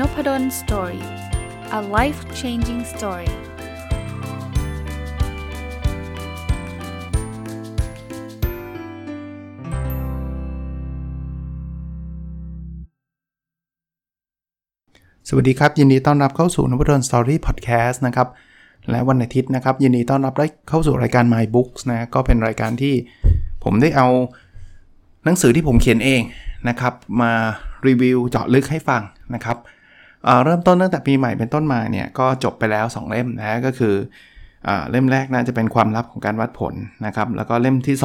Noppadol Story a life changing story สวัสดีครับ ยินดีต้อนรับเข้าสู่นพดล Story Podcast นะครับ และวันอาทิตย์นะครับ ยินดีต้อนรับได้เข้าสู่รายการ My Books นะก็เป็นรายการที่ผมได้เอาหนังสือที่ผมเขียนเองนะครับ มารีวิวเจาะลึกให้ฟังนะครับ เริ่มต้นตั้งแต่ปีใหม่เป็นต้นมาเนี่ยก็จบไปแล้ว 2 เล่มนะก็คืออเล่มแรกน่าจะเป็นความลับของการวัดผลนะครับ แล้วก็เล่มที่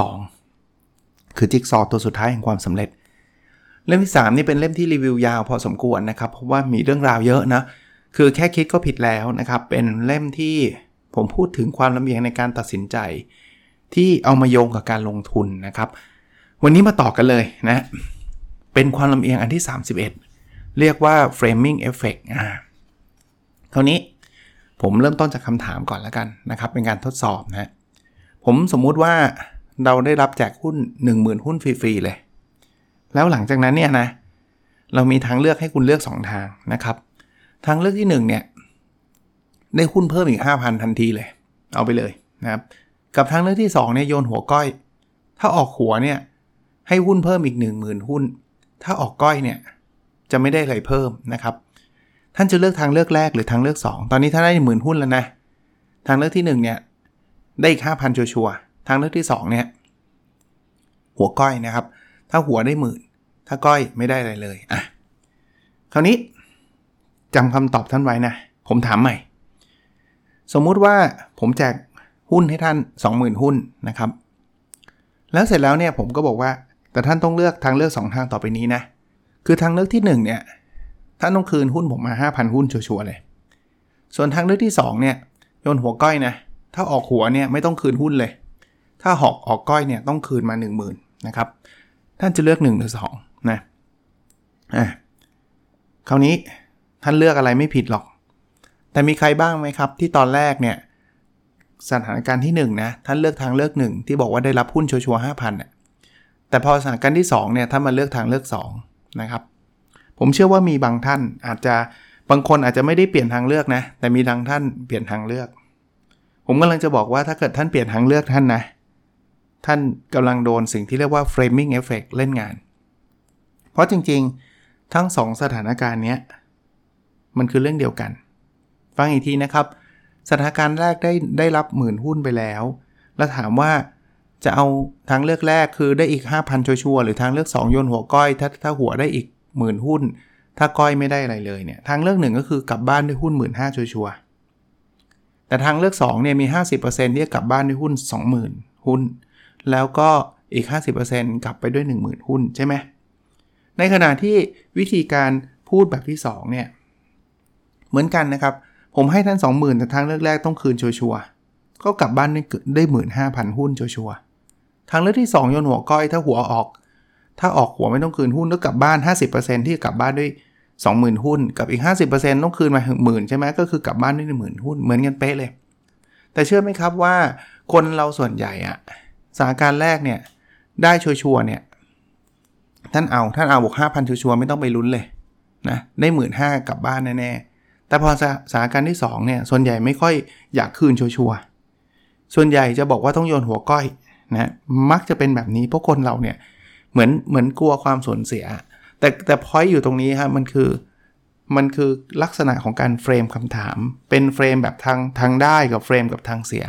2 คือจิ๊กซอตัวสุดท้ายแห่งความสำเร็จ เล่มที่ 3 นี่เป็นเล่มที่รีวิวยาวพอสมควรนะครับ เพราะว่ามีเรื่องราวเยอะนะคือแค่คิดก็ผิดแล้วนะครับ เป็นเล่มที่ผมพูดถึงความลำเอียงในการตัดสินใจ ที่เอามาโยงกับการลงทุนนะครับ วันนี้มาต่อกันเลยนะ เป็นความลำเอียงอันที่ 31 เรียกว่า framing effect อ่าคราวนี้ผมเริ่มต้นจากคำถามก่อนแล้วกันนะครับ เป็นการทดสอบนะผมสมมุติว่าเราได้รับแจกหุ้น 10,000 หุ้นฟรีๆเลย แล้วหลังจากนั้นเนี่ยนะ เรามีทางเลือกให้คุณเลือก 2 ทางนะครับ ทางเลือกที่ 1 เนี่ย ได้หุ้นเพิ่มอีก 5,000 ทันทีเลย เอาไปเลยนะครับ กับทางเลือกที่ 2 เนี่ยโยนหัวก้อย ถ้าออกหัวเนี่ยให้หุ้นเพิ่มอีก 10,000 หุ้น ถ้าออกก้อยเนี่ย จะไม่ได้อะไรเพิ่มนะครับ ท่านจะเลือกทางเลือกแรกหรือทางเลือก 2 ตอนนี้ท่านได้หมื่นหุ้นแล้วนะ ทางเลือกที่1เนี่ยได้อีกห้าพันชัวร์ทางเลือกที่2เนี่ยหัวก้อยนะครับ ถ้าหัวได้หมื่น ถ้าก้อยไม่ได้อะไรเลยอะคราวนี้จำคำตอบท่านไว้นะ ผมถามใหม่ สมมุติว่าผมแจกหุ้นให้ท่าน 20,000 หุ้นนะครับ แล้วเสร็จแล้วเนี่ยผมก็บอกว่า แต่ท่านต้องเลือกทางเลือก 2 ทางต่อไปนี้นะ คือทางเลือกที่1เนี่ยท่านต้องคืนหุ้นผมมา 5,000 หุ้นชัวร์เลย ส่วนทางเลือกที่ 2 เนี่ยโยนหัวก้อยนะ ถ้าออกหัวเนี่ยไม่ต้องคืนหุ้นเลย ถ้าหอกออกก้อยเนี่ยต้องคืนมา 10,000นะครับ ท่านจะเลือก 1 หรือ 2 นะอะคราวนี้ท่านเลือกอะไรไม่ผิดหรอก แต่มีใครบ้างไหมครับ ที่ตอนแรกเนี่ยสถานการณ์ที่1นะท่านเลือกทางเลือก 1 ที่บอกว่าได้รับหุ้นชัวร์ห้าพันแต่พอสถานการณ์ที่2เนี่ยท่านมาเลือกทางเลือก 2 นะครับ ผมเชื่อว่ามีบางท่านอาจจะบางคนอาจจะไม่ได้เปลี่ยนทางเลือกนะ แต่มีบางท่านเปลี่ยนทางเลือก ผมกำลังจะบอกว่าถ้าเกิดท่านเปลี่ยนทางเลือกท่านนะ ท่านกำลังโดนสิ่งที่เรียกว่า framing effect เล่นงาน เพราะจริงๆ ทั้ง 2 สถานการณ์นี้มันคือเรื่องเดียวกัน ฟังอีกทีนะครับ สถานการณ์แรกได้ได้รับหมื่นหุ้นไปแล้ว แล้วถามว่า จะเอาทางเลือกแรกคือได้อีก 5,000 ชัวร์หรือทางเลือก 2 โยนหัวก้อย ถ้าถ้าหัวได้อีกหมื่นหุ้น ถ้าก้อยไม่ได้อะไรเลยเนี่ยทางเลือกหนึ่งก็คือกลับบ้านด้วยหุ้น 1 5ื่นชัวร์แต่ทางเลือก2เนี่ยมี 50%ที่จะกลับบ้านด้วยหุ้น 20,000 หุ้น แล้วก็อีก 50%กลับไปด้วย 10,000 หุ้นใช่ไหมในขณะที่วิธีการพูดแบบที่2เนี่ยเหมือนกันนะครับ ผมให้ท่าน 20,000 แต่ทางเลือกแรกต้องคืนชัวร์ก็กลับบ้านได้ได้หมื่นห้าพันหุ้นชัวร์ ทางเลือกที่ 2 โยนหัวก้อยถ้าหัวออก ถ้าออกหัวไม่ต้องคืนหุ้นแล้วกลับบ้าน 50%ที่กลับบ้านด้วย 20,000 หุ้น กับอีก 50%ต้องคืนมาหมื่นใช่ไหมก็คือกลับบ้านด้วยหมื่นหุ้นเหมือนกันเป๊ะเลย แต่เชื่อไหมครับว่าคนเราส่วนใหญ่อะสถานการณ์แรกเนี่ยได้ชัวร์เนี่ยท่านเอาท่านเอาบวก5,000 ชัวร์ไม่ต้องไปลุ้นเลยนะได้หมื่นห้ากลับบ้านแน่ๆแต่พอสถานการณ์ที่2เนี่ยส่วนใหญ่ไม่ค่อยอยากคืนชัวร์ส่วนใหญ่จะบอกว่าต้องโยนหัวก้อย นะมักจะเป็นแบบนี้เพราะคนเราเนี่ยเหมือนเหมือนกลัวความสูญเสีย แต่แต่พอยอยู่ตรงนี้ครับมันคือมันคือลักษณะของการ frame คำถาม เป็น frame แบบทางทางได้กับ frame กับทางเสีย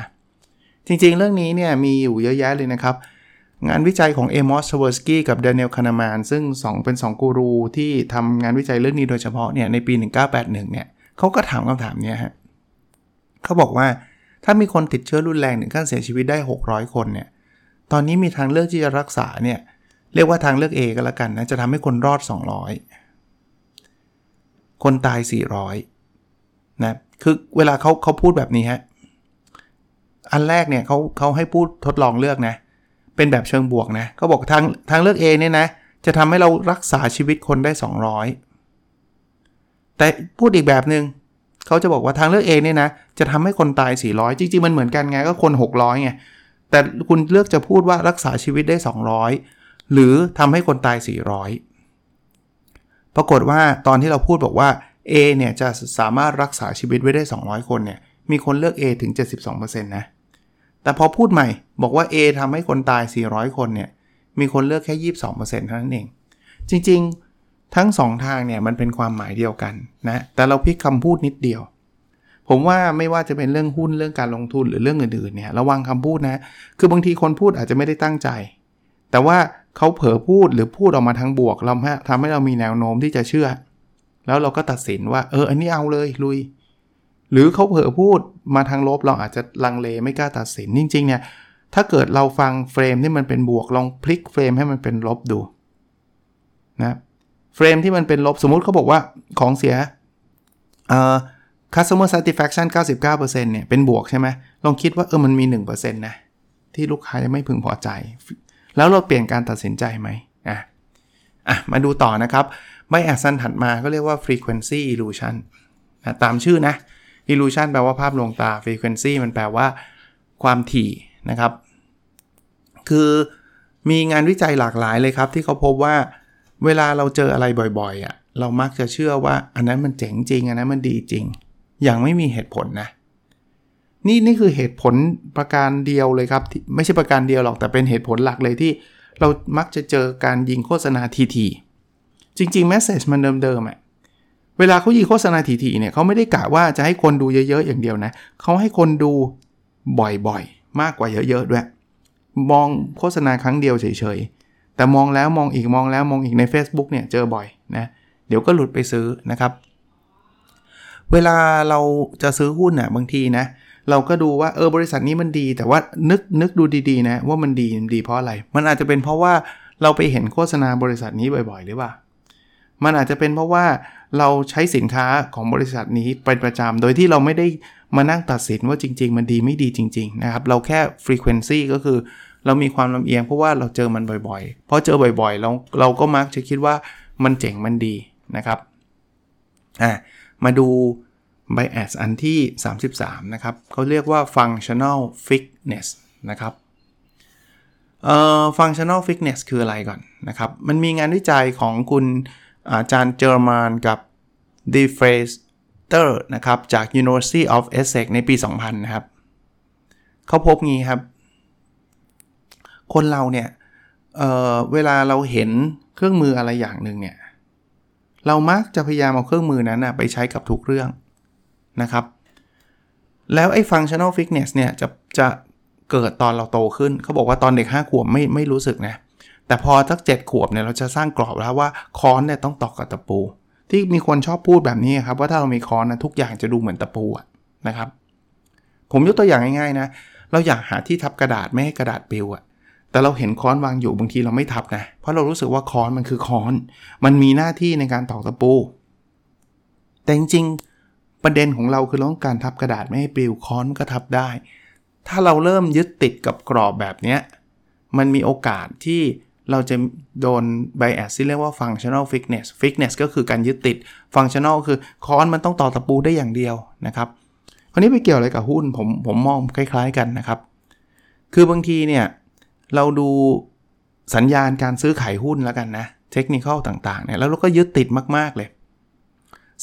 จริงๆ เรื่องนี้เนี่ยมีอยู่เยอะแยะเลยนะครับ งานวิจัยของ Amos Tversky กับ Daniel Kahneman ซึ่ง 2 เป็น 2 กูรูที่ทำงานวิจัยเรื่องนี้โดยเฉพาะเนี่ยในปี 1981 เนี่ยเขาก็ถามคำถามนี้ฮะเขาบอกว่าถ้ามีคนติดเชื้อรุนแรงถึงขั้นเสียชีวิตได้ 600 คนเนี่ย ตอนนี้มีทางเลือกที่จะรักษาเนี่ยเรียกว่าทางเลือก A ก็แล้วกันนะจะทำให้คนรอด 200 คนตาย 400นะคือเวลาเขาเขาพูดแบบนี้ฮะอันแรกเนี่ยเขาเขาให้พูดทดลองเลือกนะเป็นแบบเชิงบวกนะเขาบอกทางทางเลือก A เนี่ยนะจะทำให้เรารักษาชีวิตคนได้ 200 แต่พูดอีกแบบหนึง่งเขาจะบอกว่าทางเลือก A เนี่ยนะจะทำให้คนตาย 400 จริงๆมันเหมือนกันไงก็คน 600ไง แต่คุณเลือกจะพูดว่ารักษาชีวิตได้ 200 หรือทำให้คนตาย 400 ปรากฏว่าตอนที่เราพูดบอกว่า A เนี่ยจะสามารถรักษาชีวิตไว้ได้ 200 คนเนี่ยมีคนเลือก A ถึง 72%นะแต่พอพูดใหม่บอกว่า A ทำให้คนตาย 400 คนเนี่ยมีคนเลือกแค่ 22%เท่านั้นเอง จริงๆ ทั้ง 2 ทางเนี่ยมันเป็นความหมายเดียวกันนะแต่เราพลิกคำพูดนิดเดียว ผมว่าไม่ว่าจะเป็นเรื่องหุ้นเรื่องการลงทุนหรือเรื่องอื่นๆเนี่ยระวังคำพูดนะ คือบางทีคนพูดอาจจะไม่ได้ตั้งใจ แต่ว่าเขาเผลอพูดหรือพูดออกมาทางบวกเราทำให้เรามีแนวโน้มที่จะเชื่อ แล้วเราก็ตัดสินว่าเอออันนี้เอาเลยลุย หรือเขาเผลอพูดมาทางลบเราอาจจะลังเลไม่กล้าตัดสินจริงๆเนี่ยถ้าเกิดเราฟัง frame ที่มันเป็นบวกลองพลิก frame ให้มันเป็นลบดูนะ frame ที่มันเป็นลบสมมุติเขาบอกว่าของเสียเอ่อ customer satisfaction 99%เนี่ยเป็นบวกใช่ไหมลองคิดว่าเออมันมี 1%นะที่ลูกค้ายังไม่พึงพอใจ แล้วเราเปลี่ยนการตัดสินใจไหมอะอะมาดูต่อนะครับ bias อันถัดมาก็เรียกว่า frequency illusion นะตามชื่อนะ illusion แปลว่าภาพลวงตา frequency มันแปลว่าความถี่นะครับ คือมีงานวิจัยหลากหลายเลยครับ ที่เขาพบว่าเวลาเราเจออะไรบ่อยๆอะเรามักจะเชื่อว่าอันนั้นมันเจ๋งจริง อันนั้นมันดีจริง อย่างไม่มีเหตุผลนะ นี่นี่คือเหตุผลประการเดียวเลยครับ ไม่ใช่ประการเดียวหรอกแต่เป็นเหตุผลหลักเลยที่เรามักจะเจอการยิงโฆษณาทีๆจริงๆแมสเซจมันเดิมๆอะเวลาเขายิงโฆษณาทีๆเนี่ยเขาไม่ได้กะว่าจะให้คนดูเยอะๆ อย่างเดียวนะเขาให้คนดูบ่อยๆ มากกว่าเยอะๆ ด้วย มองโฆษณาครั้งเดียวเฉยๆ แต่มองแล้วมองอีกมองแล้วมองอีกใน Facebook เนี่ยเจอบ่อยนะเดี๋ยวก็หลุดไปซื้อนะครับ เวลาเราจะซื้อหุ้นน่ะบางทีนะ เราก็ดูว่าเออบริษัทนี้มันดี แต่ว่านึกนึกดูดีๆนะว่ามันดีมันดีเพราะอะไร มันอาจจะเป็นเพราะว่าเราไปเห็นโฆษณาบริษัทนี้บ่อยๆ หรือเปล่า มันอาจจะเป็นเพราะว่าเราใช้สินค้าของบริษัทนี้เป็นประจำ โดยที่เราไม่ได้มานั่งตัดสินว่าจริง ๆ มันดีไม่ดีจริง ๆ นะครับ เราแค่ frequency ก็คือ เรามีความลำเอียงเพราะว่าเราเจอมันบ่อยๆ เพราะเจอบ่อยๆ เราเราก็มักจะคิดว่ามันเจ๋งมันดีนะครับ อะ มาดู bias อันที่ 33 นะครับเขาเรียกว่า functional fitness นะครับเอ่อ functional fitness คืออะไรก่อนนะครับ มันมีงานวิจัยของคุณอาจารย์เจอร์มานกับ d e f r a s t e r นะครับ จาก University of Essex ในปี 2000 นะครับ เขาพบงี้ครับ คนเราเนี่ยเเวลาเราเห็นเครื่องมืออะไรอย่างหนึ่งเนี่ย เรามักจะพยายามเอาเครื่องมือนั้นนะไปใช้กับทุกเรื่องนะครับ แล้วไอ้ functional fitness เนี่ยจะจะเกิดตอนเราโตขึ้น เขาบอกว่าตอนเด็ก 5 ขวบไม่ไม่รู้สึกนะ แต่พอสักเจ็ดขวบเนี่ยเราจะสร้างกรอบแล้วว่าค้อนเนี่ยต้องตอกกับตะปู ที่มีคนชอบพูดแบบนี้ครับว่าถ้าเรามีค้อนนะทุกอย่างจะดูเหมือนตะปูนะครับ ผมยกตัวอย่างง่ายๆนะ เราอยากหาที่ทับกระดาษไม่ให้กระดาษปลิวอะ แต่เราเห็นค้อนวางอยู่บางทีเราไม่ทับนะ เพราะเรารู้สึกว่าค้อนมันคือค้อน มันมีหน้าที่ในการตอกตะปู แต่จริงๆ ประเด็นของเราคือเราต้องการทับกระดาษไม่ให้ปลิวค้อนก็ทับได้ ถ้าเราเริ่มยึดติดกับกรอบแบบนี้ มันมีโอกาสที่เราจะโดน bias ที่เรียกว่า functional fitness fitness ก็คือการยึดติด functional คือค้อนมันต้องต่อตะปูได้อย่างเดียวนะครับคราวนี้ไปเกี่ยวอะไรกับหุ้นผมผมมองคล้าย ๆกันนะครับ คือบางทีเนี่ย เราดูสัญญาณการซื้อขายหุ้นแล้วกันนะ เทคนิคต่างๆเนี่ยแล้วเราก็ยึดติดมากๆเลย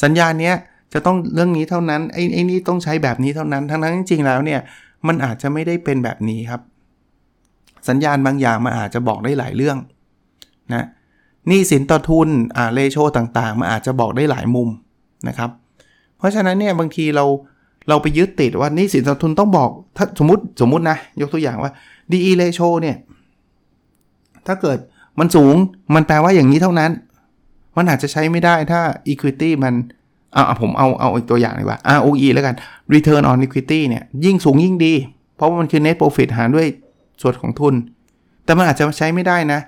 สัญญาณเนี้ยจะต้องเรื่องนี้เท่านั้นไอ้ไอ้นี่ต้องใช้แบบนี้เท่านั้น ทั้งนั้นจริงๆแล้วเนี่ยมันอาจจะไม่ได้เป็นแบบนี้ครับ สัญญาณบางอย่างมันอาจจะบอกได้หลายเรื่องนะนี่สินต่อทุนอ่าเลโชต่างๆมันอาจจะบอกได้หลายมุมนะครับ เพราะฉะนั้นเนี่ยบางทีเราเราไปยึดติดว่านี่สินต่อทุนต้องบอกถ้าสมมติสมมตินะยกตัวอย่างว่า DE ratio เนี่ย ถ้าเกิดมันสูงมันแปลว่าอย่างนี้เท่านั้น มันอาจจะใช้ไม่ได้ถ้า equity มันเอาผมเอาเอาอีกตัวอย่างดีกว่า ROE แล้วกัน return on equity เนี่ย ยิ่งสูงยิ่งดี เพราะว่ามันคือ net profit หารด้วยส่วนของทุน แต่มันอาจจะใช้ไม่ได้นะ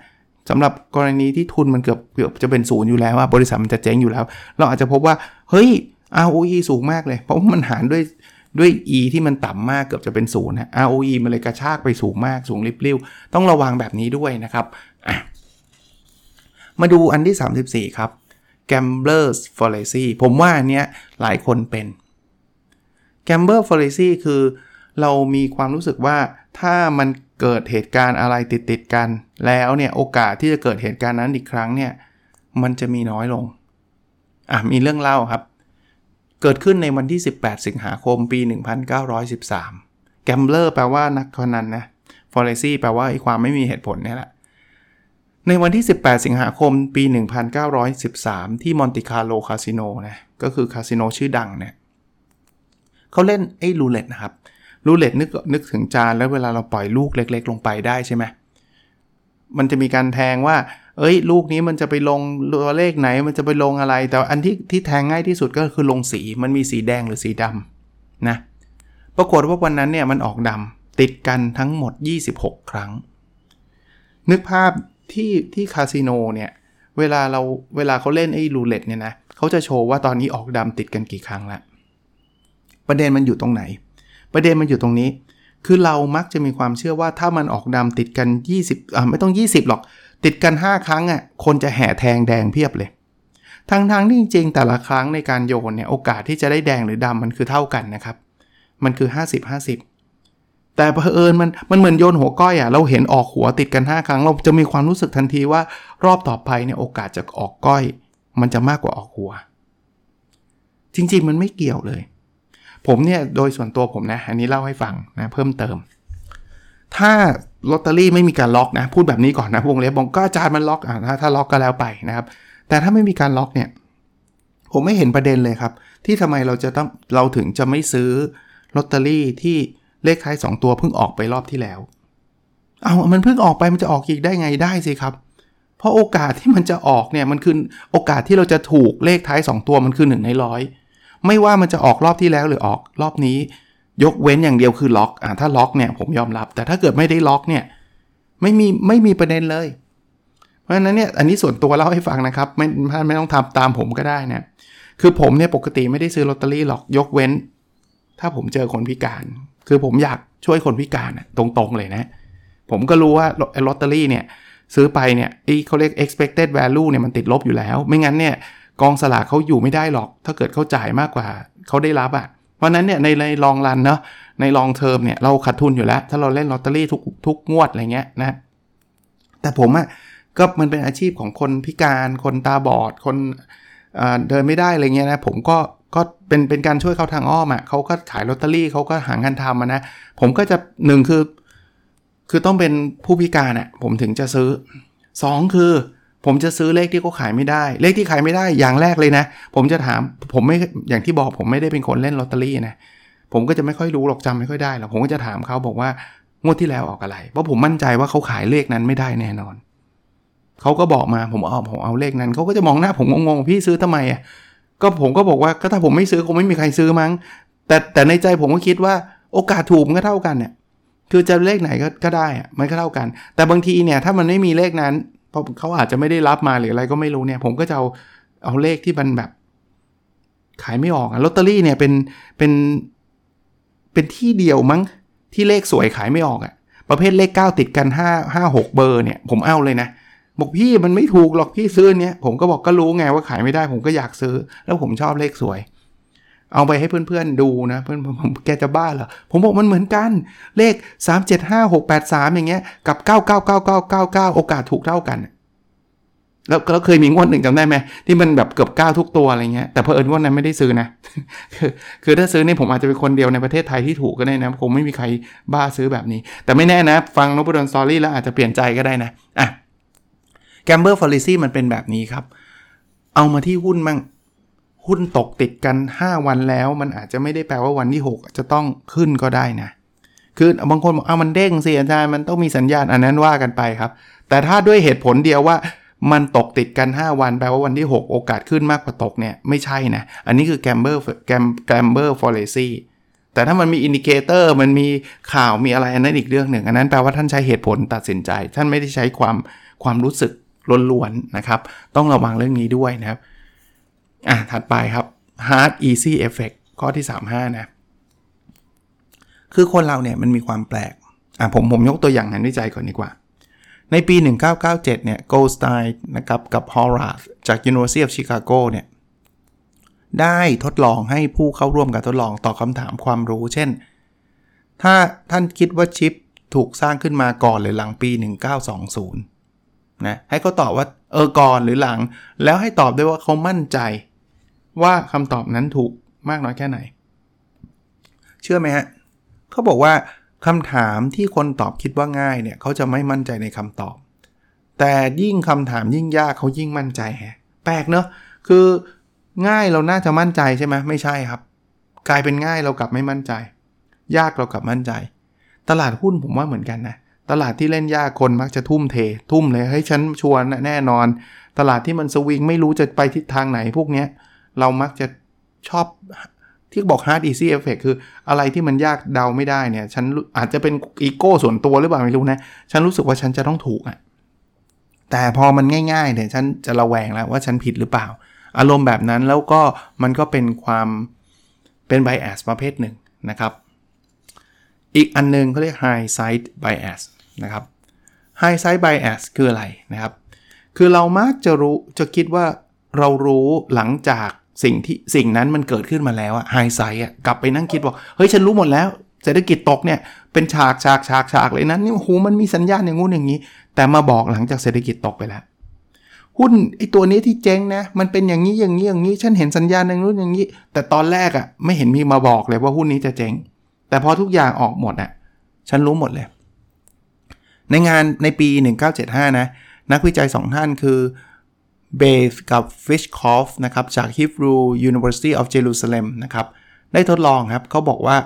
สำหรับกรณีที่ทุนมันเกือบเกือบจะเป็นศูนย์อยู่แล้วว่าบริษัทมันจะเจ๊งอยู่แล้ว เราอาจจะพบว่า เฮ้ย ROE สูงมากเลย เพราะว่ามันหารด้วย ด้วย e ที่มันต่ำมากเกือบจะเป็นศูนย์นะ ROE มันเลยกระชากไปสูงมากสูงริบลิ่วต้องระวังแบบนี้ด้วยนะครับ มาดูอันที่ 34 ครับ Gambler's Fallacy ผมว่าอันเนี้ยหลายคนเป็น Gamblers Fallacy คือเรามีความรู้สึกว่าถ้ามันเกิดเหตุการณ์อะไรติดติดกัน แล้วเนี่ยโอกาสที่จะเกิดเหตุการณ์นั้นอีกครั้งเนี่ยมันจะมีน้อยลง อะมีเรื่องเล่าครับ เกิดขึ้นในวันที่ 18 สิงหาคมปี 1913 gambler แปลว่านักพนันนะ fallacy แปลว่าไอ้ความไม่มีเหตุผลนี่แหละ ในวันที่ 18 สิงหาคมปี 1913 ที่มอนติคาร์โลคาสิโนนะก็คือคาสิโนชื่อดังเนี่ยเขาเล่นไอ้รูเล็ตนะครับรูเล็ตนึกนึกถึงจานแล้วเวลาเราปล่อยลูกเล็ก ๆ ลงไปได้ใช่ไหมมันจะมีการแทงว่า เอ้ย ลูกนี้มันจะไปลงตัวเลขไหนมันจะไปลงอะไร แต่อันที่ที่แทงง่ายที่สุดก็คือลงสีมันมีสีแดงหรือสีดำนะปรากฏว่าวันนั้นเนี่ยมันออกดำติดกันทั้งหมด 26 ครั้ง นึกภาพที่ที่คาสิโนเนี่ย เวลาเราเวลาเขาเล่นไอ้รูเล็ตเนี่ยนะเขาจะโชว์ว่าตอนนี้ออกดำติดกันกี่ครั้งละประเด็นมันอยู่ตรงไหน ประเด็นมันอยู่ตรงนี้ คือเรามักจะมีความเชื่อว่าถ้ามันออกดำติดกัน 20อ่าไม่ต้อง 20 หรอก ติดกัน 5 ครั้งอะคนจะแห่แทงแดงเพียบเลย ทั้งทางที่จริงๆ แต่ละครั้งในการโยนเนี่ยโอกาสที่จะได้แดงหรือดำมันคือเท่ากันนะครับ มันคือ 50 50 แต่เผอิญมันมันเหมือนโยนหัวก้อยอะเราเห็นออกหัวติดกัน 5 ครั้ง เราจะมีความรู้สึกทันทีว่ารอบต่อไปเนี่ยโอกาสจะออกก้อย มันจะมากกว่าออกหัว จริงๆ มันไม่เกี่ยวเลย ผมเนี่ยโดยส่วนตัวผมนะอันนี้เล่าให้ฟังนะเพิ่มเติม ถ้า ลอตเตอรี่ไม่มีการล็อกนะ พูดแบบนี้ก่อนนะวงเล็บบอกก็อาจารย์มันล็อกอ่าถ้าถ้าล็อกก็แล้วไปนะครับ แต่ถ้าไม่มีการล็อกเนี่ย ผมไม่เห็นประเด็นเลยครับ ที่ทำไมเราจะต้องเราถึงจะไม่ซื้อลอตเตอรี่ที่เลขท้าย 2 ตัวเพิ่งออกไปรอบที่แล้ว เอามันเพิ่งออกไปมันจะออกอีกได้ไงได้สิครับ เพราะโอกาสที่มันจะออกเนี่ยมันคือโอกาสที่เราจะถูกเลขท้าย 2 ตัวมันคือ1ในร้อยไม่ว่ามันจะออกรอบที่แล้วหรือออกรอบนี้ ยกเว้นอย่างเดียวคือล็อกอ่าถ้าล็อกเนี่ยผมยอมรับ แต่ถ้าเกิดไม่ได้ล็อกเนี่ยไม่มีไม่มีประเด็นเลย เพราะฉะนั้นเนี่ยอันนี้ส่วนตัวเล่าให้ฟังนะครับ ไม่ไม่ต้องทำตามผมก็ได้นะคือผมเนี่ยปกติไม่ได้ซื้อลอตเตอรี่หรอกยกเว้น ถ้าผมเจอคนพิการ คือผมอยากช่วยคนพิการตรงๆเลยนะ ผมก็รู้ว่าลอตเตอรี่เนี่ยซื้อไปเนี่ยเขาเรียก expected value เนี่ยมันติดลบอยู่แล้ว ไม่งั้นเนี่ยกองสลากเขาอยู่ไม่ได้หรอก ถ้าเกิดเขาจ่ายมากกว่าเขาได้รับอะ่ะ เพราะนั้นเนี่ยในในลองรันเนาะในลองเทอมเนี่ยเราขาดทุนอยู่แล้ว ถ้าเราเล่นลอตเตอรี่ทุกทุกงวดอะไรเงี้ยนะ แต่ผมอะ่ะก็มันเป็นอาชีพของคนพิการคนตาบอด คนเดินไม่ได้อะไรเงี้ยนะผมก็ก็เป็นเป็นการช่วยเขาทางอ้อมอะ่ะเขาก็ขายลอตเตอรี่เขาก็หางานทำมานะ ผมก็จะหนึ่งคือ คือต้องเป็นผู้พิการอะ่ะผมถึงจะซื้อ 2 คือ ผมจะซื้อเลขที่เขาขายไม่ได้ เลขที่ขายไม่ได้อย่างแรกเลยนะ ผมจะถามผมไม่อย่างที่บอกผมไม่ได้เป็นคนเล่นลอตเตอรี่นะผมก็จะไม่ค่อยรู้หรอกจำไม่ค่อยได้หรอกผมก็จะถามเขาบอกว่างวดที่แล้วออกอะไร เพราะผมมั่นใจว่าเขาขายเลขนั้นไม่ได้แน่นอนเขาก็บอกมาผมเอาผมเอาเลขนั้นเขาก็จะมองหน้าผมงงๆพี่ซื้อทำไมอะก็ผมก็บอกว่าก็ถ้าผมไม่ซื้อคงไม่มีใครซื้อมั้ง แต่แต่ในใจผมก็คิดว่าโอกาสถูกมันก็เท่ากันเนี่ยคือจะเลขไหนก็ก็ได้อะมันก็เท่ากัน แต่บางทีเนี่ยถ้ามันไม่มีเลขนั้น เพราะเขาอาจจะไม่ได้รับมาหรืออะไรก็ไม่รู้เนี่ย ผมก็จะเอาเอาเลขที่มันแบบ ขายไม่ออกอะลอตเตอรี่เนี่ยเป็นเป็นเป็นที่เดียวมั้งที่เลขสวยขายไม่ออกอะประเภทเลข 9 ติดกัน 5 5 6 เบอร์เนี่ย ผมเอาเลยนะบอกพี่มันไม่ถูกหรอกพี่ซื้อเนี้ยผมก็บอกก็รู้ไงว่าขายไม่ได้ ผมก็อยากซื้อ แล้วผมชอบเลขสวย เอาไปให้เพื่อนๆดูนะ เพื่อนผมแกจะบ้าเหรอ ผมบอกมันเหมือนกัน เลข 3 7 5 6 8 3 อย่างเงี้ย กับ 9 9 9 9 9 9 โอกาสถูกเท่ากัน แล้วก็เคยมีงวดหนึ่งจำได้ไหมที่มันแบบเกือบ 9 ทุกตัวอะไรเงี้ย แต่เพอเอิญงวดนั้นไม่ได้ซื้อนะคือคือถ้าซื้อนี่ผมอาจจะเป็นคนเดียวในประเทศไทยที่ถูกก็ได้นะ คงไม่มีใครบ้าซื้อแบบนี้ แต่ไม่แน่นะ ฟังนบดอนสตอรี่แล้วอาจจะเปลี่ยนใจก็ได้นะ อะgambler's fallacy มันเป็นแบบนี้ครับ เอามาที่หุ้นมั่ง หุ้นตกติดกัน 5 วันแล้ว มันอาจจะไม่ได้แปลว่าวันที่ 6 จะต้องขึ้นก็ได้นะ คือบางคนบอกเอามันเด้งสิอาจารย์มันต้องมีสัญญาณอันนั้นว่ากันไปครับ แต่ถ้าด้วยเหตุผลเดียวว่ามันตกติดกัน 5 วันแปลว่าวันที่ 6 โอกาสขึ้นมากกว่าตกเนี่ยไม่ใช่นะ อันนี้คือ gambler gam gambler's fallacy แต่ถ้ามันมี indicator มันมีข่าวมีอะไรอันนั้นอีกเรื่องหนึ่ง อันนั้นแปลว่าท่านใช้เหตุผลตัดสินใจ ท่านไม่ได้ใช้ความความรู้สึกล้วนๆนะครับ ต้องระวังเรื่องนี้ด้วยนะครับ อะถัดไปครับ hard easy effect ข้อที่ 35 นะ คือคนเราเนี่ยมันมีความแปลก อะผมผมยกตัวอย่างงานวิจัยก่อนดีกว่า ในปี 1997 เนี่ย Goldstein นะครับกับ Horvath จาก University of Chicago เนี่ย ได้ทดลองให้ผู้เข้าร่วมการทดลองตอบคำถามความรู้ เช่น ถ้าท่านคิดว่าชิปถูกสร้างขึ้นมาก่อนหรือหลังปี 1920นะให้เขาตอบว่าเออก่อนหรือหลัง แล้วให้ตอบด้วยว่าเขามั่นใจ ว่าคำตอบนั้นถูกมากน้อยแค่ไหน เชื่อไหมฮะเขาบอกว่าคำถามที่คนตอบคิดว่าง่ายเนี่ยเขาจะไม่มั่นใจในคำตอบ แต่ยิ่งคำถามยิ่งยากเขายิ่งมั่นใจฮะแปลกเนอะคือง่ายเราน่าจะมั่นใจใช่ไหมไม่ใช่ครับ กลายเป็นง่ายเรากลับไม่มั่นใจ ยากเรากลับมั่นใจ ตลาดหุ้นผมว่าเหมือนกันนะตลาดที่เล่นยากคนมักจะทุ่มเท ทุ่มเลยให้ฉันชวนแน่นอน ตลาดที่มันสวิงไม่รู้จะไปทิศทางไหนพวกเนี้ย เรามักจะชอบที่บอก hard easy effect คืออะไรที่มันยากเดาไม่ได้เนี่ย ฉันอาจจะเป็นอีโก้ส่วนตัวหรือเปล่าไม่รู้นะ ฉันรู้สึกว่าฉันจะต้องถูกอะ่ะ แต่พอมันง่ายๆเนี่ยฉันจะระแวงแล้วว่าฉันผิดหรือเปล่า อารมณ์แบบนั้นแล้วก็มันก็เป็นความเป็น bias ประเภทหนึ่งนะครับ อีกอันนึงเขาเรียก high side bias นะครับ high side bias คืออะไรนะครับ คือเรามักจะรู้จะคิดว่าเรารู้หลังจาก สิ่งที่สิ่งนั้นมันเกิดขึ้นมาแล้วอะไฮไซต์อะกลับไปนั่งคิดบอกเฮ้ยฉันรู้หมดแล้ว เศรษฐกิจตกเนี่ยเป็นฉากฉากฉากฉากเลยนั้นนี่โอ้โหมันมีสัญญาณอย่างงู้นอย่างนี้ แต่มาบอกหลังจากเศรษฐกิจตกไปแล้วหุ้นไอตัวนี้ที่เจ๊งนะ มันเป็นอย่างนี้อย่างนี้อย่างนี้ ฉันเห็นสัญญาณอย่างนู้นอย่างนี้ แต่ตอนแรกอะไม่เห็นมีมาบอกเลยว่าหุ้นนี้จะเจ๊ง แต่พอทุกอย่างออกหมดอะฉันรู้หมดเลย ในงานในปี 1975 นะ นักวิจัย 2 ท่านคือ เบฟกับฟิชคอฟนะครับจาก Hebrew University of Jerusalem นะครับได้ทดลองครับเขาบอกว่า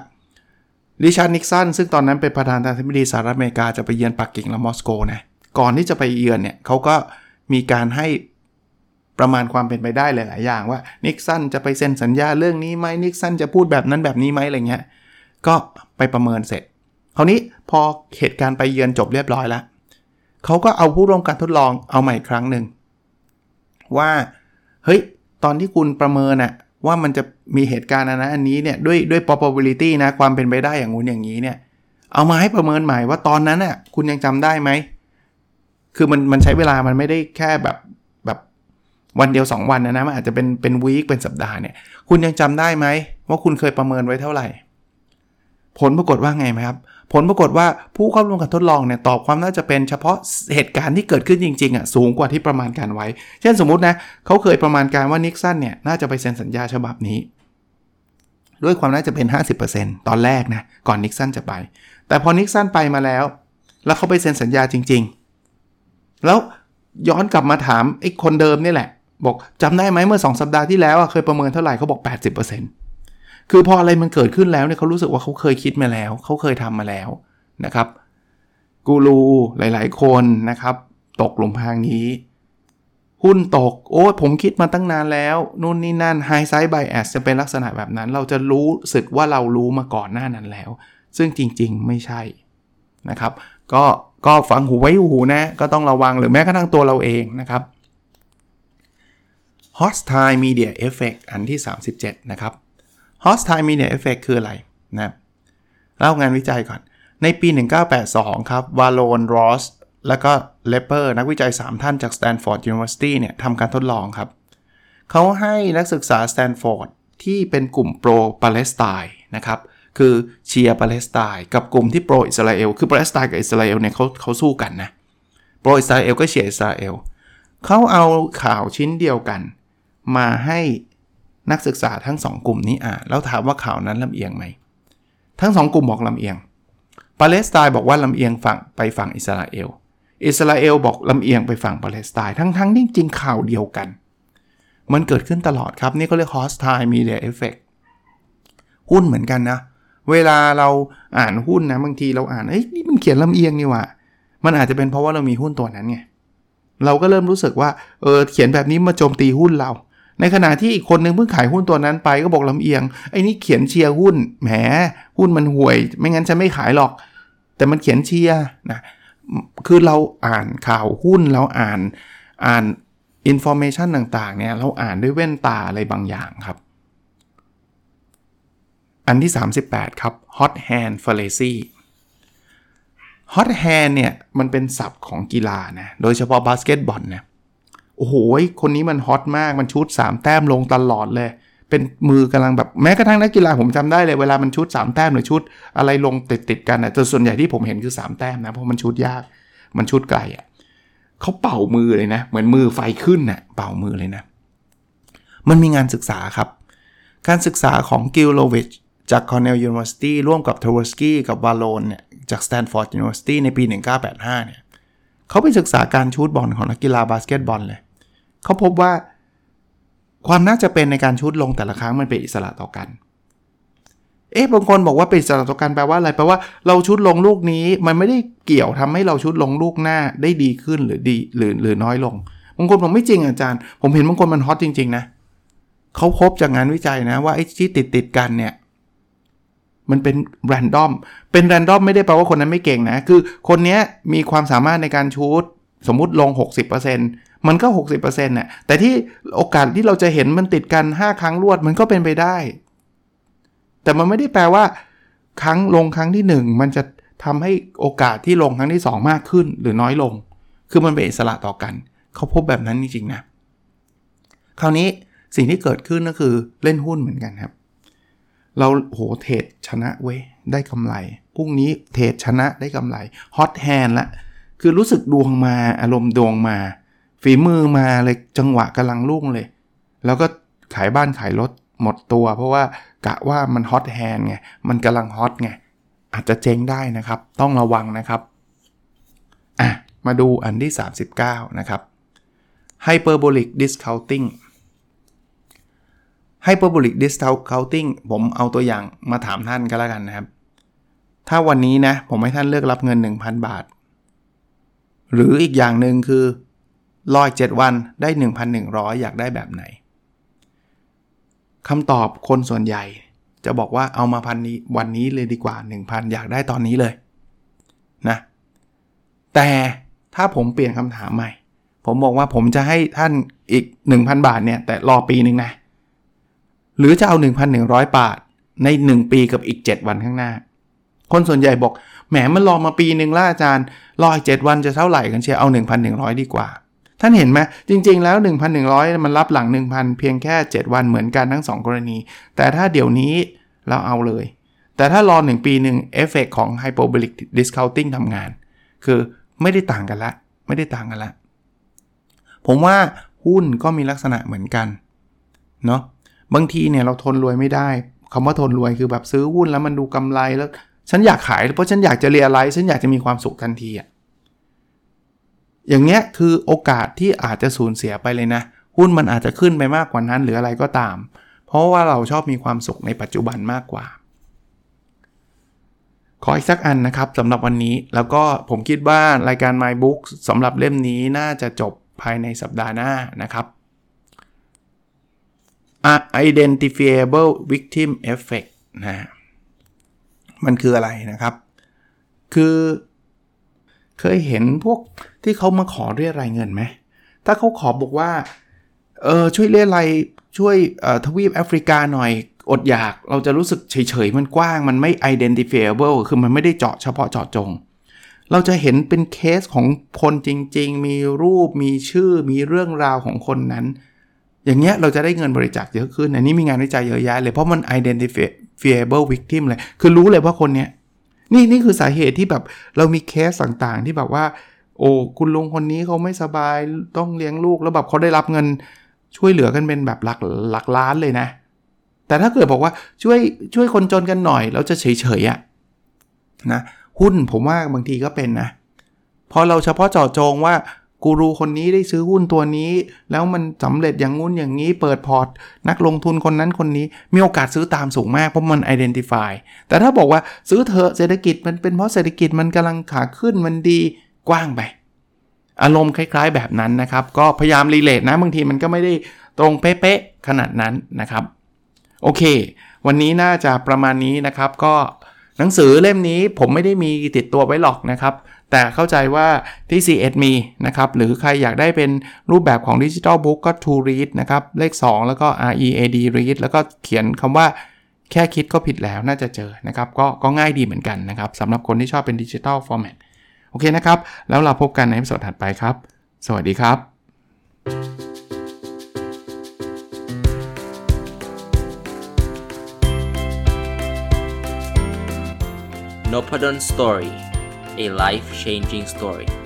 ริชาร์ดนิกสันซึ่งตอนนั้นเป็นประธานาธิบดีสหรัฐอเมริกาจะไปเยือนปักกิ่งและมอสโกนะก่อนที่จะไปเยือนเนี่ยเขาก็มีการให้ประมาณความเป็นไปได้หลาย ๆ อย่างว่านิกสันจะไปเซ็นสัญญาเรื่องนี้ไหมนิกสันจะพูดแบบนั้นแบบนี้ไหมอะไรเงี้ยก็ไปประเมินเสร็จคราวนี้พอเหตุการณ์ไปเยือนจบเรียบร้อยแล้วเขาก็เอาผู้ร่วมการทดลองเอาใหม่ครั้งหนึ่ง ว่าเฮ้ยตอนที่คุณประเมินอะว่ามันจะมีเหตุการณ์อันนั้นอันนี้เนี่ยด้วยด้วย probability นะความเป็นไปได้อย่างงู้นอย่างนี้เนี่ยเอามาให้ประเมินใหม่ว่าตอนนั้นอะคุณยังจำได้ไหมคือมันมันใช้เวลามันไม่ได้แค่แบบแบบวันเดียว 2 วันนะนะมันอาจจะเป็นเป็นวีคเป็นสัปดาห์เนี่ยคุณยังจำได้ไหมว่าคุณเคยประเมินไว้เท่าไหร่ ผลปรากฏว่าไงไหมครับ ผลปรากฏว่าผู้เข้าร่วมการทดลองเนี่ยตอบความน่าจะเป็นเฉพาะเหตุการณ์ที่เกิดขึ้นจริงๆอะสูงกว่าที่ประมาณการไว้ เช่นสมมตินะเขาเคยประมาณการว่านิกสันเนี่ยน่าจะไปเซ็นสัญญาฉบับนี้ ด้วยความน่าจะเป็น 50%ตอนแรกนะก่อนนิกสันจะไป แต่พอนิกสันไปมาแล้ว แล้วเขาไปเซ็นสัญญาจริง ๆ แล้วย้อนกลับมาถามไอ้คนเดิมนี่แหละ บอกจำได้ไหมเมื่อ 2 สัปดาห์ที่แล้วเคยประเมินเท่าไหร่เขาบอก 80% คือพออะไรมันเกิดขึ้นแล้วเนี่ยเขารู้สึกว่าเขาเคยคิดมาแล้ว เขาเคยทำมาแล้วนะครับกูรูหลาย ๆ คนนะครับ ตกหลุมพรางนี้ หุ้นตก โอ้ผมคิดมาตั้งนานแล้ว นู่นนี่นั่นไฮไซด์ไบแอสจะเป็นลักษณะแบบนั้น เราจะรู้สึกว่าเรารู้มาก่อนหน้านั้นแล้ว ซึ่งจริง ๆ ไม่ใช่นะครับ ก็ก็ฟังหูไว้หูนะ ก็ต้องระวังหรือแม้กระทั่งตัวเราเองนะครับ Hostile Media Effect อันที่ 37 นะครับ Hostile Media Effect คืออะไรนะเล่างานวิจัยก่อน ในปี 1982 ครับ Vallone Ross แล้วก็ Lepper นักวิจัย 3 ท่านจาก Stanford University เนี่ยทำการทดลองครับ เขาให้นักศึกษา Stanford ที่เป็นกลุ่ม pro ปาเลสไตน์นะครับ คือเชียร์ปาเลสไตน์กับกลุ่มที่ pro อิสราเอลคือปาเลสไตน์กับอิสราเอลเนี่ยเขาเขาสู้กันนะ pro อิสราเอลก็เชียร์อิสราเอลเขาเอาข่าวชิ้นเดียวกัน มาให้ นักศึกษาทั้งสองกลุ่มนี้อ่านแล้วถามว่าข่าวนั้นลำเอียงไหม ทั้งสองกลุ่มบอกลำเอียง ปาเลสไตน์บอกว่าลำเอียงฝั่งไปฝั่งอิสราเอล อิสราเอลบอกลำเอียงไปฝั่งปาเลสไตน์ทั้งๆที่จริงข่าวเดียวกัน มันเกิดขึ้นตลอดครับ นี่เขาเรียก hostile media effect หุ้นเหมือนกันนะ เวลาเราอ่านหุ้นนะบางทีเราอ่านเอ้ยนี่มันเขียนลำเอียงนี่ว่ะมันอาจจะเป็นเพราะว่าเรามีหุ้นตัวนั้นไงเราก็เริ่มรู้สึกว่าเออเขียนแบบนี้มาโจมตีหุ้นเรา ในขณะที่อีกคนนึงเพิ่งขายหุ้นตัวนั้นไปก็บอกลำเอียงไอ้นี่เขียนเชียร์หุ้นแหมหุ้นมันห่วย ไม่งั้นจะไม่ขายหรอก แต่มันเขียนเชียร์นะคือเราอ่านข่าวหุ้นเราอ่านอ่าน information ต่างๆเนี่ยเราอ่านด้วยแว่นตาอะไรบางอย่างครับ อันที่ 38 ครับ hot hand fallacy hot hand เนี่ยมันเป็นศัพท์ของกีฬานะโดยเฉพาะบาสเกตบอลนะ โอ้โหคนนี้มัน hot มากมันชู้ต 3 แต้มลงตลอดเลย เป็นมือกำลังแบบแม้กระทั่งนักกีฬาผมจำได้เลยเวลามันชู้ต 3 แต้มหรือชู้ตอะไรลงติดติดกันอะแต่ส่วนใหญ่ที่ผมเห็นคือ 3 แต้มนะเพราะมันชู้ตยาก มันชู้ตไกลอะเขาเป่ามือเลยนะ เหมือนมือไฟขึ้นน่ะเป่ามือเลยนะ มันมีงานศึกษาครับ การศึกษาของ Gilovichจาก Cornell University ร่วมกับ t w e r s k y กับ w a l o n เนี่ยจาก Stanford University ในปี 1985 เนี่ยเขาไปศึกษาการชูดบอลของนักกีฬาบาสเกตบอลเลย เขาพบว่า ความน่าจะเป็นในการชูดลงแต่ละครั้งมันเป็นอิสระต่อกัน เอ๊ะบางคนบอกว่าเป็นอิสระต่อกันแปลว่าอะไรแปลว่าเราชุดลงลูกนี้มันไม่ได้เกี่ยวทำให้เราชุดลงลูกหน้าได้ดีขึ้นหรือดีหรือหรือน้อยลงบางคนผมไม่จริงอาจารย์ ผมเห็นบางคนมันฮอตจริง ๆ นะเขาพบจากงานวิจัยนะว่าไอ้ที่ติดติดกันเนี่ยมันเป็นแรนดอม เป็นแรนดอมไม่ได้แปลว่าคนนั้นไม่เก่งนะ คือคนนี้มีความสามารถในการชูดสมมุติลง 60% มันก็ 60%น่ะแต่ที่โอกาสที่เราจะเห็นมันติดกัน 5 ครั้งรวดมันก็เป็นไปได้ แต่มันไม่ได้แปลว่า ครั้งลงครั้งที่ 1 มันจะทำให้โอกาสที่ลงครั้งที่ 2 มากขึ้นหรือน้อยลง คือมันเป็นอิสระต่อกัน เขาพบแบบนั้นจริงๆนะ คราวนี้สิ่งที่เกิดขึ้นก็คือเล่นหุ้นเหมือนกันครับ เราโหเทรดชนะเว้ยได้กำไรพรุ่งนี้เทรดชนะได้กำไรฮอตแฮนละคือรู้สึกดวงมาอารมณ์ดวงมา ฝีมือมาเลยจังหวะกำลังรุ่งเลย แล้วก็ขายบ้านขายรถหมดตัว เพราะว่ากะว่ามันฮอตแฮนไงมันกำลังฮอตไงอาจจะเจ๊งได้นะครับ ต้องระวังนะครับอะมาดูอันที่ 39 นะครับ hyperbolic discounting hyperbolic discounting ผมเอาตัวอย่างมาถามท่านก็แล้วกันนะครับ ถ้าวันนี้นะ ผมให้ท่านเลือกรับเงิน 1,000 บาท หรืออีกอย่างหนึ่งคือ รอย7วันได้ 1,100 อยากได้แบบไหนคำตอบคนส่วนใหญ่ จะบอกว่าเอามาพันนี้วันนี้เลยดีกว่า 1,000 อยากได้ตอนนี้เลยนะแต่ถ้าผมเปลี่ยนคำถามใหม่ ผมบอกว่าผมจะให้ท่านอีก 1,000 บาทเนี่ย แต่รอปีหนึ่งนะ หรือจะเอา 1,100 บาทใน 1 ปีกับอีก 7 วันข้างหน้า คนส่วนใหญ่บอกแหมมันรอมาปีหนึ่งล่าอาจารย์ รออีก7วันจะเท่าไหร่กันเชียเอา 1,100 ดีกว่า ท่านเห็นไหมจริง ๆ แล้ว 1,100 มันรับหลัง 1,000 เพียงแค่ 7 วันเหมือนกันทั้ง 2 กรณี แต่ถ้าเดี๋ยวนี้เราเอาเลย แต่ถ้ารอ 1 ปีหนึ่งเอฟเฟกของ hyperbolic discounting ทำงาน คือไม่ได้ต่างกันละ ไม่ได้ต่างกันละ ผมว่าหุ้นก็มีลักษณะเหมือนกันเนาะบางทีเนี่ยเราทนรวยไม่ได้คำว่าทนรวยคือแบบซื้อหุ้นแล้วมันดูกำไรแล้ว ฉันอยากขายเพราะฉันอยากจะเรียอะไรฉันอยากจะมีความสุขทันทีอะ อย่างเงี้ยคือโอกาสที่อาจจะสูญเสียไปเลยนะ หุ้นมันอาจจะขึ้นไปมากกว่านั้นหรืออะไรก็ตาม เพราะว่าเราชอบมีความสุขในปัจจุบันมากกว่า ขออีกสักอันนะครับสำหรับวันนี้แล้วก็ผมคิดว่ารายการ My Book สำหรับเล่มนี้น่าจะจบภายในสัปดาห์หน้านะครับ identifiable victim effect นะ มันคืออะไรนะครับ คือเคยเห็นพวก ที่เขามาขอเรียรายเงินไหม ถ้าเขาขอบอกว่า เออช่วยเรียรายช่วยทวีปแอฟริกาหน่อยอดอยากเราจะรู้สึกเฉยๆ มันกว้าง มันไม่ identifiable คือมันไม่ได้เจาะเฉพาะเจาะจง เราจะเห็นเป็นเคสของคนจริง ๆ มีรูปมีชื่อมีเรื่องราวของคนนั้น อย่างเงี้ยเราจะได้เงินบริจาคเยอะขึ้น อันนี้มีงานวิจัยเยอะแยะเลย เพราะมัน identifiable victim เลย คือรู้เลยว่าคนเนี้ยนี่นี่คือสาเหตุที่แบบเรามีเคสต่างๆ ที่แบบว่า โอ้คุณลุงคนนี้เขาไม่สบายต้องเลี้ยงลูกแล้วแบบเขาได้รับเงินช่วยเหลือกันเป็นแบบหลักหลักล้านเลยนะ แต่ถ้าเกิดบอกว่าช่วยช่วยคนจนกันหน่อยเราจะเฉยๆอะนะหุ้นผมว่าบางทีก็เป็นนะพอเราเฉพาะเจาะจงว่ากูรูคนนี้ได้ซื้อหุ้นตัวนี้ แล้วมันสำเร็จอย่างงุ้นอย่างนี้เปิดพอร์ต นักลงทุนคนนั้นคนนี้มีโอกาสซื้อตามสูงมากเพราะมัน identify แต่ถ้าบอกว่าซื้อเถอะเศรษฐกิจมันเป็นเพราะเศรษฐกิจมันกำลังขาขึ้นมันดี กว้างไป อารมณ์คล้าย ๆ แบบนั้นนะครับ ก็พยายามรีเลทนะบางทีมันก็ไม่ได้ตรงเป๊ะๆขนาดนั้นนะครับ โอเค วันนี้น่าจะประมาณนี้นะครับ ก็หนังสือเล่มนี้ผมไม่ได้มีติดตัวไว้หรอกนะครับ แต่เข้าใจว่าที่ C1 มีนะครับ หรือใครอยากได้เป็นรูปแบบของดิจิทัลบุ๊กก็ To Read นะครับ เลข 2 แล้วก็ READ Read แล้วก็เขียนคำว่าแค่คิดก็ผิดแล้วน่าจะเจอนะครับ ก็ก็ง่ายดีเหมือนกันนะครับสำหรับคนที่ชอบเป็นดิจิทัลฟอร์แมต อเคนะครับ แล้วเราพบกันในสดถัดไปครับ สวัสดีครับ n o p a d o n Story a life changing story